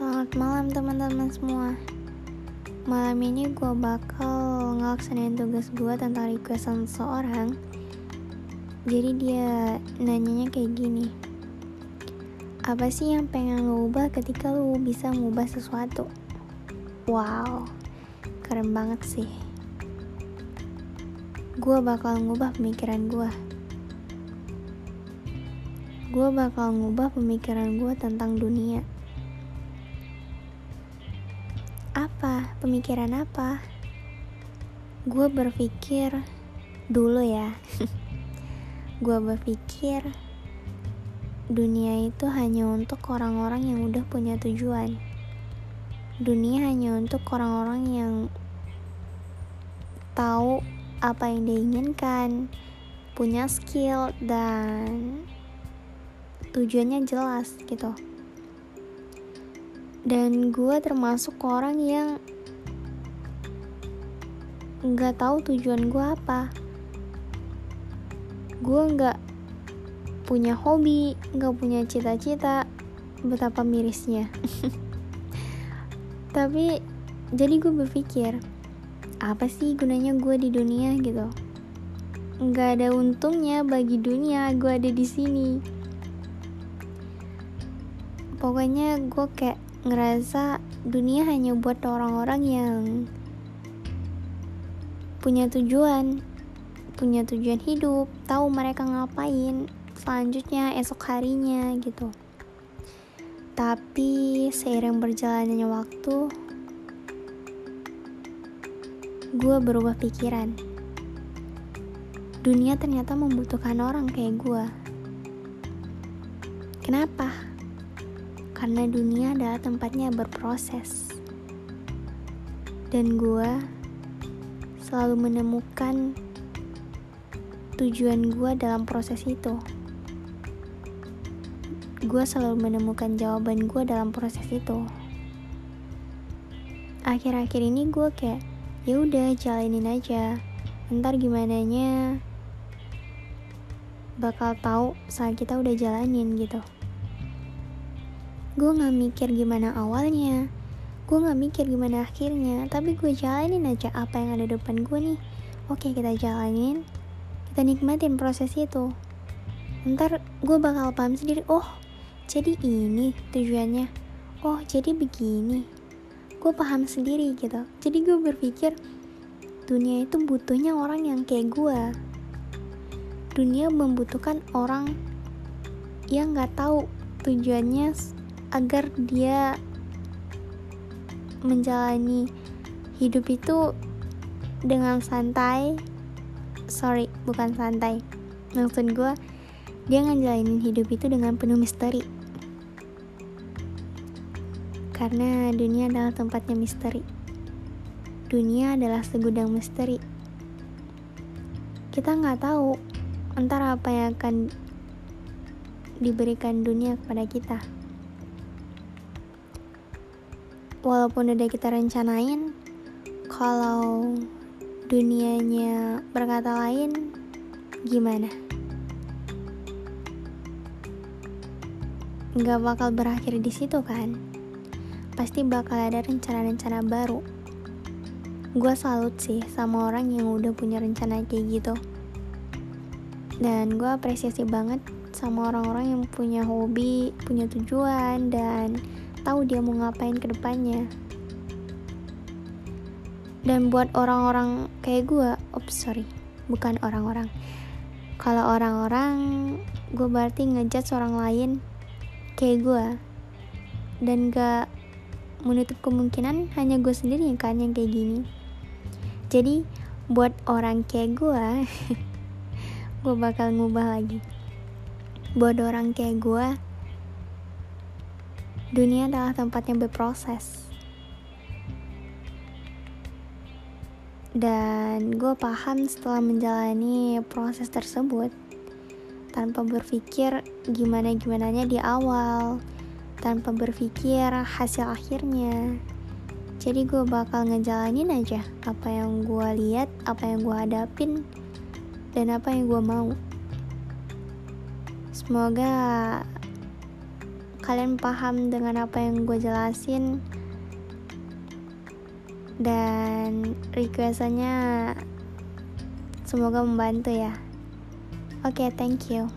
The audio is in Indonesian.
Selamat malam teman-teman semua. Malam ini gue bakal ngelaksanain tugas gue tentang requestan seseorang Jadi dia nanyanya kayak gini. Apa sih yang pengen lo ubah ketika lo bisa ngubah sesuatu? Wow, keren banget sih. Gue bakal ngubah pemikiran gue gue bakal ngubah pemikiran gue tentang dunia. Apa? Pemikiran apa? Gue berpikir dulu ya. gue berpikir dunia itu hanya untuk orang-orang yang udah punya tujuan. Dunia hanya untuk orang-orang yang tahu apa yang diinginkan, punya skill dan tujuannya jelas gitu dan gue termasuk orang yang nggak tahu tujuan gue apa. Gue nggak punya hobi nggak punya cita-cita betapa mirisnya. Tapi jadi gue berpikir apa sih gunanya gue di dunia gitu? Nggak ada untungnya bagi dunia gue ada di sini. Pokoknya gue kayak ngerasa dunia hanya buat orang-orang yang punya tujuan punya tujuan hidup tahu mereka ngapain selanjutnya esok harinya gitu. Tapi seiring berjalannya waktu gue berubah pikiran. Dunia ternyata membutuhkan orang kayak gue kenapa karena dunia adalah tempatnya berproses. Dan gue selalu menemukan tujuan gue dalam proses itu. Gue selalu menemukan jawaban gue dalam proses itu. Akhir-akhir ini gue kayak, ya udah jalanin aja. Ntar gimana nya bakal tahu saat kita udah jalanin gitu gue gak mikir gimana awalnya. Gue gak mikir gimana akhirnya. Tapi gue jalanin aja apa yang ada depan gue nih. Oke kita jalanin. Kita nikmatin proses itu. Ntar gue bakal paham sendiri oh jadi ini tujuannya. Oh jadi begini. Gue paham sendiri gitu. Jadi gue berpikir dunia itu butuhnya orang yang kayak gue dunia membutuhkan orang yang gak tahu tujuannya agar dia menjalani hidup itu dengan santai. Sorry bukan santai. Maksud gue dia ngejalanin hidup itu dengan penuh misteri. Karena dunia adalah tempatnya misteri. Dunia adalah segudang misteri. Kita nggak tahu antara apa yang akan diberikan dunia kepada kita walaupun udah kita rencanain kalau dunianya berkata lain gimana? Nggak bakal berakhir di situ kan? Pasti bakal ada rencana-rencana baru. Gue salut sih sama orang yang udah punya rencana kayak gitu. Dan gue apresiasi banget sama orang-orang yang punya hobi punya tujuan dan tahu dia mau ngapain ke depannya. Dan buat orang-orang kayak gue oops sorry bukan orang-orang. Kalau orang-orang gue berarti ngejat orang lain kayak gue dan gak menutup kemungkinan hanya gue sendiri yang kan yang kayak gini. Jadi buat orang kayak gue gue bakal ngubah lagi. Buat orang kayak gue Dunia adalah tempat yang berproses. Dan gue paham setelah menjalani proses tersebut tanpa berpikir gimana-gimananya di awal, tanpa berpikir hasil akhirnya. Jadi gue bakal ngejalanin aja apa yang gue lihat, apa yang gue hadapin, dan apa yang gue mau. Semoga kalian paham dengan apa yang gue jelasin. Dan requestannya semoga membantu ya. Oke okay, thank you